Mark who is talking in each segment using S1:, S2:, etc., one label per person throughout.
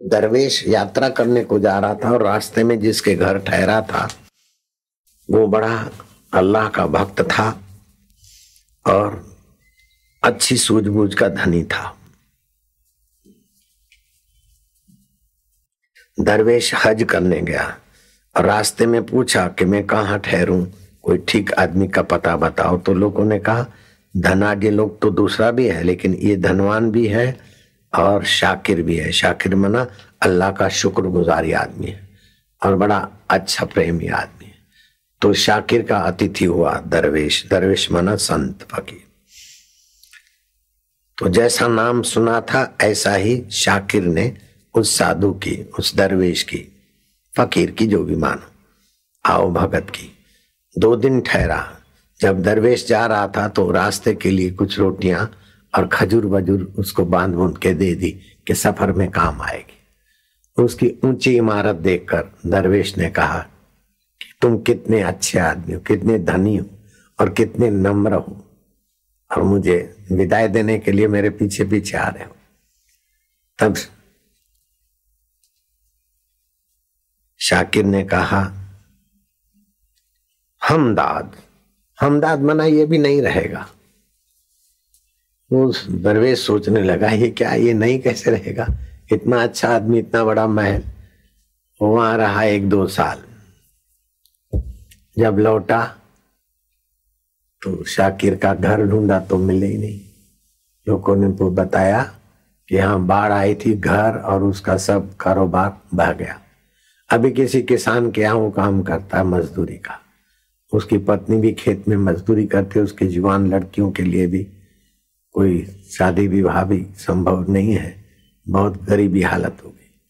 S1: दरवेश यात्रा करने को जा रहा था और रास्ते में जिसके घर ठहरा था, वो बड़ा अल्लाह का भक्त था और अच्छी सूझबूझ का धनी था। दरवेश हज करने गया और रास्ते में पूछा कि मैं कहाँ ठहरूं, कोई ठीक आदमी का पता बताओ। तो लोगों ने कहा, धनाढ़ लोग तो दूसरा भी है, लेकिन ये धनवान भी है और शाकिर भी है। शाकिर मना अल्लाह का शुक्रगुजारी आदमी है और बड़ा अच्छा प्रेमी आदमी है। तो शाकिर का अतिथि हुआ दरवेश। दरवेश मना संत फकीर। तो जैसा नाम सुना था, ऐसा ही शाकिर ने उस साधु की, उस दरवेश की, फकीर की जो भी मानो, आओ भगत की। दो दिन ठहरा। जब दरवेश जा रहा था तो रास्ते के लिए कुछ रोटियाँ और खजूर बजूर उसको बाँध बूंद के दे दी कि सफ़र में काम आएगी। उसकी ऊँची इमारत देखकर दरवेश ने कहा कि तुम कितने अच्छे आदमी हो, कितने धनी हो और कितने नम्र हो और मुझे विदाई देने के लिए मेरे पीछे पीछे आ रहे हो। तब शाकिर ने कहा, हमदाद हमदाद मना ये भी नहीं रहेगा। वो दरवेश सोचने लगा, ये क्या, ये नहीं कैसे रहेगा? इतना अच्छा आदमी, इतना बड़ा महल वहाँ रहा एक दो साल। जब लौटा तो शाकिर का घर ढूंढा तो मिले ही नहीं। लोगों ने तो बताया कि यहाँ बाढ़ आई थी घर और उसका सब कारोबार बह गया। अभी किसी किसान के यहाँ वो काम करता है मजदूरी का। उसकी पत्नी भी खेत में मजदूरी करती है, उसके जवान लड़कियों के लिए भी कोई शादी विवाह भी संभव नहीं है। बहुत गरीबी हालत हो गई।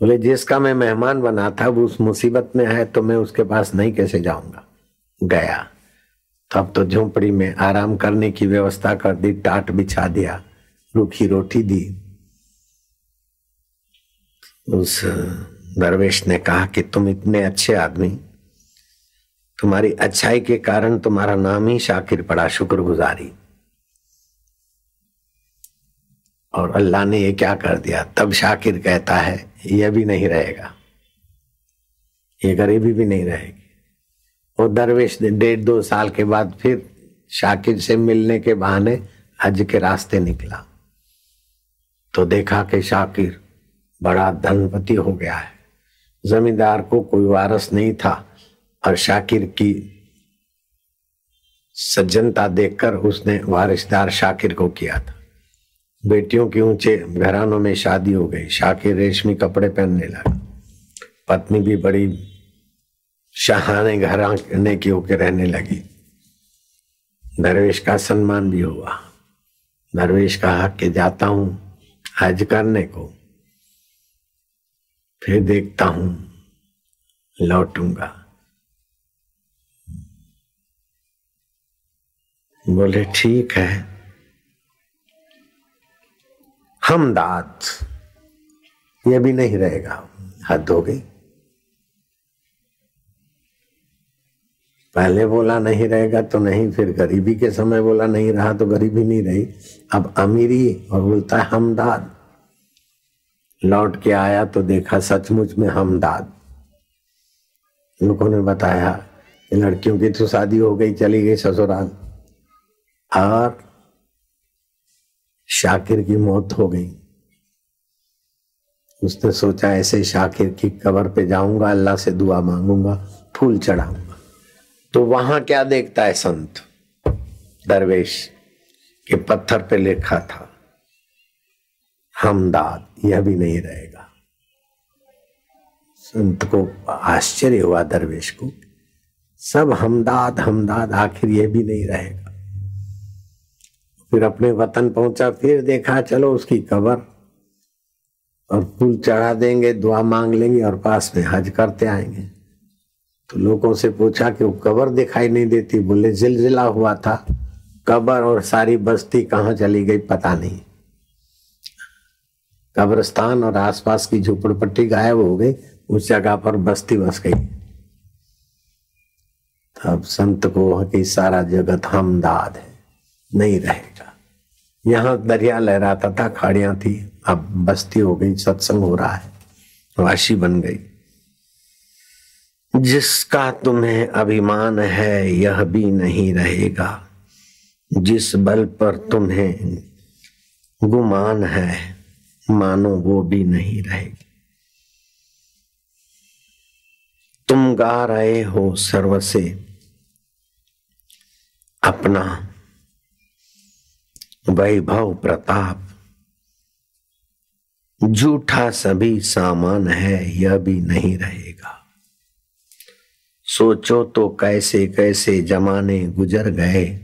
S1: बोले, जिसका मैं मेहमान बना था, वो उस मुसीबत में है तो मैं उसके पास नहीं कैसे जाऊँगा? गया। तब तो झोंपड़ी में आराम करने की व्यवस्था कर दी, टाट बिछा दिया, रूखी रोटी दी। उस दरवेश ने कहा कि, तुम इतने अच्छे आदमी, तुम्हारी अच्छाई के कारण तुम्हारा नाम ही शाकिर पड़ा, शुक्रगुजारी। और अल्लाह ने ये क्या कर दिया? तब शाकिर कहता है यह भी नहीं रहेगा। ये गरीबी भी नहीं रहेगी। और दरवेश डेढ़ दो साल के बाद फिर शाकिर से मिलने के बहाने हज के रास्ते निकला। तो देखा कि शाकिर बड़ा धनपति हो गया है। जमींदार को कोई वारस नहीं था और शाकिर की सज्जनता देखकर उसने वारिसदार शाकिर को किया था। बेटियों के ऊँचे घरानों में शादी हो गई। शाकिर रेशमी कपड़े पहनने लगा। पत्नी भी बड़ी शाहाने घराने की होकर रहने लगी। दरवेश का सम्मान भी हुआ। दरवेश कहा कि जाता हूँ हज करने को। फिर देखता हूँ लौटूँगा। बोले, ठीक है। हमदाद ये भी नहीं रहेगा। हद हो गई। पहले बोला नहीं रहेगा तो नहीं, फिर गरीबी के समय बोला नहीं रहा तो गरीबी नहीं रही। अब अमीरी और बोलता है हमदाद लौट के आया तो देखा सचमुच में हमदाद लोगों ने बताया, लड़कियों की तो शादी हो गई, चली गई ससुराल। और शाकिर की मौत हो गई। उसने सोचा, ऐसे शाकिर की कबर पे जाऊँगा, अल्लाह से दुआ मांगूँगा, फूल चढ़ाऊँगा। तो वहाँ क्या देखता है संत? दरवेश के पत्थर पे लिखा था, हमदाद, यह भी नहीं रहेगा। संत को आश्चर्य हुआ दरवेश को, सब हमदाद हमदाद, आखिर यह भी नहीं रहेगा। फिर अपने वतन पहुँचा, फिर देखा, चलो उसकी कबर और फूल चढ़ा देंगे, दुआ मांग लेंगे और पास में हज करते आएँगे। तो लोगों से पूछा कि वो कबर दिखाई नहीं देती, बोले, जिलजिला हुआ था, कबर और सारी बस्ती कहाँ चली गई पता नहीं। कब्रस्तान और आसपास की झोपड़पट्टी गायब हो गई, उस जगह पर बस्ती बस गई। तब संत को कि सारा जगत हमदाद है, नहीं रहेगा यहाँ दरिया लहराता था, खाड़ियाँ थी। अब बस्ती हो गई, सत्संग हो रहा है, वाशी बन गई। जिसका तुम्हें अभिमान है, यह भी नहीं रहेगा। जिस बल पर तुम्हें गुमान है, मानो वो भी नहीं रहेगी। तुम गा रहे हो सर्व से, अपना वैभव प्रताप। झूठा सभी सामान है, यह भी नहीं रहेगा। सोचो तो कैसे कैसे जमाने गुजर गए।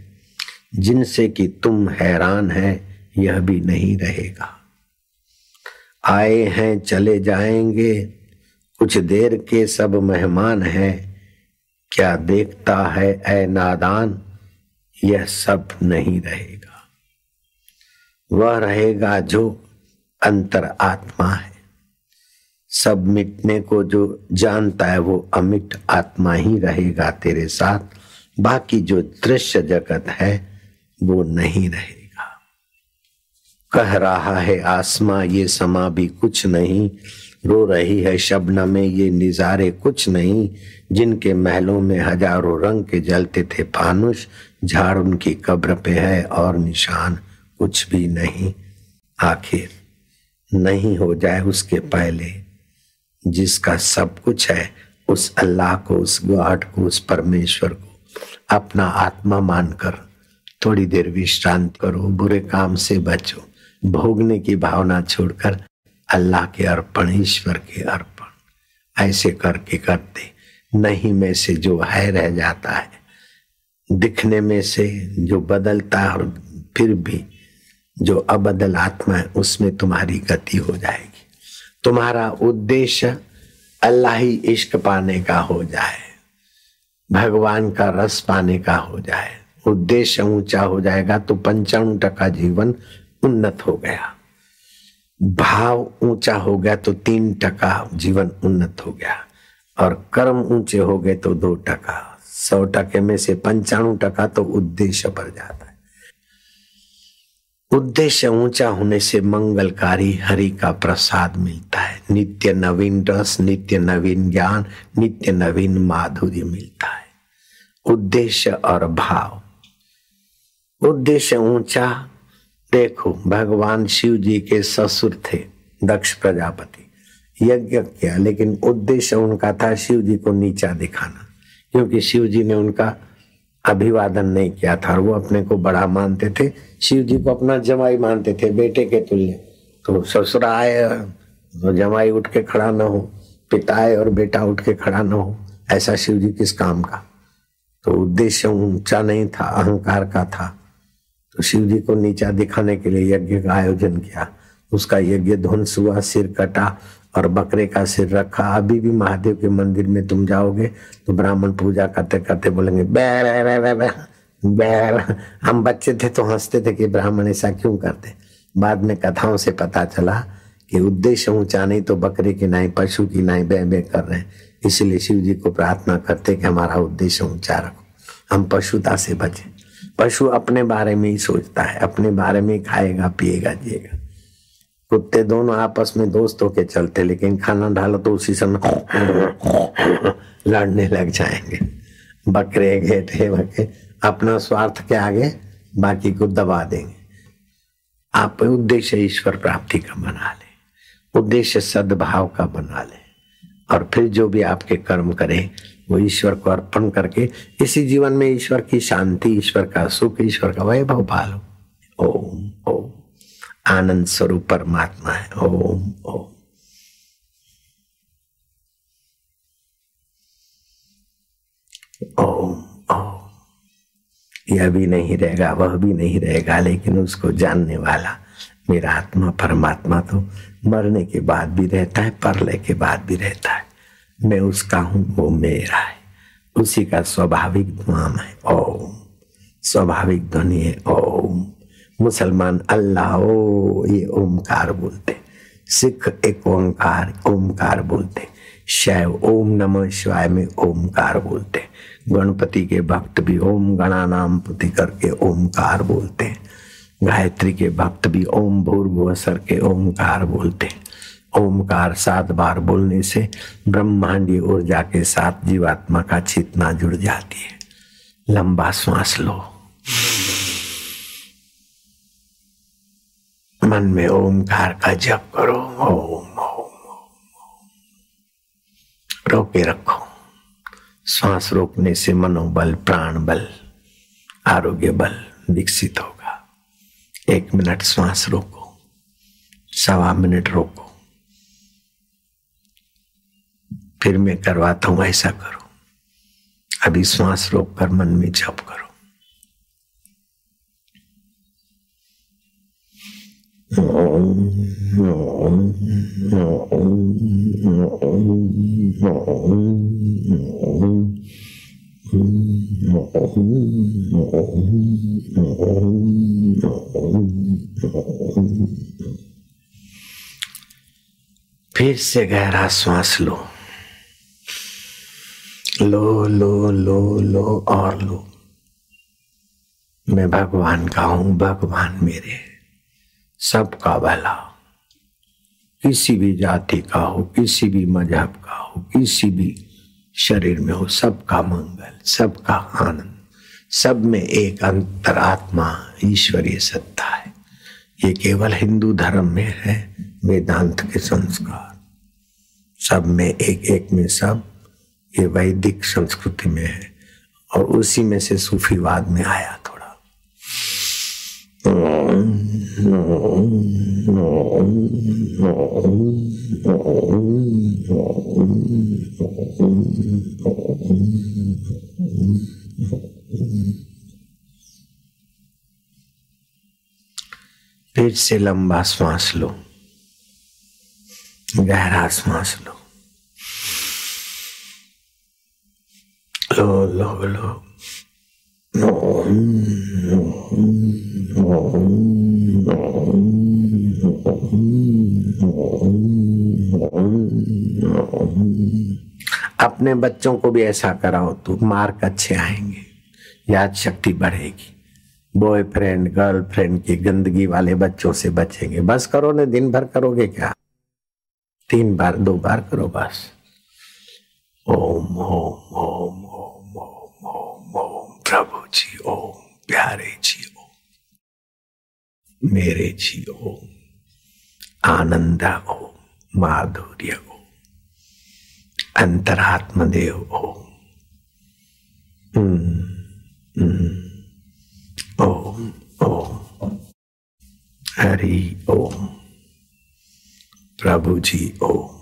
S1: जिनसे कि तुम हैरान है, यह भी नहीं रहेगा। आए हैं, चले जाएँगे। कुछ देर के सब मेहमान है। क्या देखता है ए नादान? यह सब नहीं रहेगा। वह रहेगा जो अंतर आत्मा है। सब मिटने को जो जानता है, वो अमिट आत्मा ही रहेगा तेरे साथ। बाकी जो दृश्य जगत है, वो नहीं रहेगा। कह रहा है, आसमा, ये समा भी कुछ नहीं। रो रही है शबन में, ये निजारे कुछ नहीं। जिनके महलों में हज़ारों रंग के जलते थे, फानुष, झाड़ उनकी कब्र पे है और निशान। कुछ भी नहीं, आखिर नहीं हो जाए उसके पहले। जिसका सब कुछ है, उस अल्लाह को, उस गॉड को, उस परमेश्वर को अपना आत्मा मानकर थोड़ी देर विश्रांति करो, बुरे काम से बचो, भोगने की भावना छोड़कर अल्लाह के अर्पण, ईश्वर के अर्पण। ऐसे करके करते, नहीं में से जो है रह जाता है। दिखने में से जो बदलता है और फिर भी जो अबदल आत्मा है, उसमें तुम्हारी गति हो जाएगी। तुम्हारा उद्देश्य अल्लाह ही इश्क पाने का हो जाए, भगवान का रस पाने का हो जाए। उद्देश्य ऊँचा हो जाएगा तो पंचाणु टका जीवन उन्नत हो गया। भाव ऊँचा हो गया तो तीन टका जीवन उन्नत हो गया। और कर्म ऊँचे हो गए तो दो टका। सौ टके में से पंचाणु टका तो उद्देश्य पर जाता है। उद्देश्य ऊँचा होने से मंगलकारी हरि का प्रसाद मिलता है। नित्य नवीन रस, नित्य नवीन ज्ञान, नित्य नवीन माधुर्य मिलता है। उद्देश्य और भाव। उद्देश्य ऊँचा। देखो, भगवान शिव जी के ससुर थे, दक्ष प्रजापति। यज्ञ किया, लेकिन उद्देश्य उनका था शिव जी को नीचा दिखाना, क्योंकि शिव जी ने उनका अभिवादन नहीं किया था और वो अपने को बड़ा मानते थे। शिव जी को अपना जमाई मानते थे, बेटे के तुल्य। तो ससुर आए तो जमाई उठ के खड़ा न हो पिता आए और बेटा उठ के खड़ा न हो, ऐसा शिव जी किस काम का? तो उद्देश्य ऊँचा नहीं था, अहंकार का था। तो शिव जी को नीचा दिखाने के लिए यज्ञ का आयोजन किया। उसका यज्ञ ध्वंस हुआ सिर कटा और बकरे का सिर रखा। अभी भी महादेव के मंदिर में तुम जाओगे तो ब्राह्मण पूजा करते करते बोलेंगे, बैर बैर हम बच्चे थे तो हँसते थे कि ब्राह्मण ऐसा क्यों करते। बाद में कथाओं से पता चला कि उद्देश्य ऊँचा नहीं तो बकरे की नाई, पशु की नाई बे बे कर रहे हैं। इसलिए शिव जी को प्रार्थना करते कि हमारा उद्देश्य ऊँचा रखो। हम पशुता से बचे। पशु अपने बारे में ही सोचता है, अपने बारे में खाएगा, पिएगा, जिएगा। कुत्ते दोनों आपस में दोस्त होके चलते, लेकिन खाना डालो तो उसी समय लड़ने लग जाएँगे। बकरे घेटे बके अपना स्वार्थ के आगे बाकी को दबा देंगे। आप उद्देश्य ईश्वर प्राप्ति का बना ले, उद्देश्य सद्भाव का बना ले, और फिर जो भी आपके कर्म करे, वो ईश्वर को अर्पण करके इसी जीवन में ईश्वर की शांति, ईश्वर का सुख, ईश्वर का वैभव पालो। ओम। आनंद स्वरूप परमात्मा है। ओम ओम। ओम ओम। यह भी नहीं रहेगा, वह भी नहीं रहेगा, लेकिन उसको जानने वाला मेरा आत्मा, परमात्मा तो मरने के बाद भी रहता है, परले के बाद भी रहता है। मैं उसका हूँ, वो मेरा है। उसी का स्वाभाविक नाम है ओम। स्वाभाविक ध्वनि है ओम। मुसलमान अल्लाह ओ, ये ओमकार बोलते। सिख एक ओंकार ओमकार बोलते। शैव ओम नमः शिवाय में ओमकार बोलते। गणपति के भक्त भी ओम गणा नाम पुति करके ओमकार बोलते। गायत्री के भक्त भी ओम भूर्भुव सर के ओमकार बोलते। ओमकार सात बार बोलने से ब्रह्मांडी ऊर्जा के साथ जीवात्मा का चेतना जुड़ जाती है। लंबा श्वास लो। मन में ओमकार का जप करो। ओम ओम रोके रखो। श्वास रोकने से मनोबल प्राण बल आरोग्य बल विकसित होगा। एक मिनट श्वास रोको। सवा मिनट रोको। फिर मैं करवाता हूँ, ऐसा करो। अभी श्वास रोक कर मन में जप करो। फिर से गहरा श्वास लो। लो लो लो लो और लो। मैं भगवान का हूँ, भगवान मेरे। सबका भला। किसी भी जाति का हो, किसी भी मज़हब का हो, किसी भी शरीर में हो, सबका मंगल, सबका आनंद, सब में एक अंतरात्मा, ईश्वरीय सत्ता है। ये केवल हिंदू धर्म में है, वेदांत के संस्कार। सब में एक एक में सब, ये वैदिक संस्कृति में है। और उसी में से सूफीवाद में आया थोड़ा। फिर से लंबा श्वास लो गहरा श्वास लो। लो लो लो। अपने बच्चों को भी ऐसा कराओ तो मार्क अच्छे आएँगे, याद शक्ति बढ़ेगी। बॉयफ्रेंड गर्लफ्रेंड की गंदगी वाले बच्चों से बचेंगे। बस करो ने, दिन भर करोगे क्या? तीन बार, दो बार करो बस। ओम ओम ओम ओम ओम ओम ओम, प्रभु जी, ओम, प्यारे जी मेरे जी हो आनंद ओम माधुर्य ओम अंतरात्मदेव ओम ओम ओम, हरि ओम प्रभु जी ओम।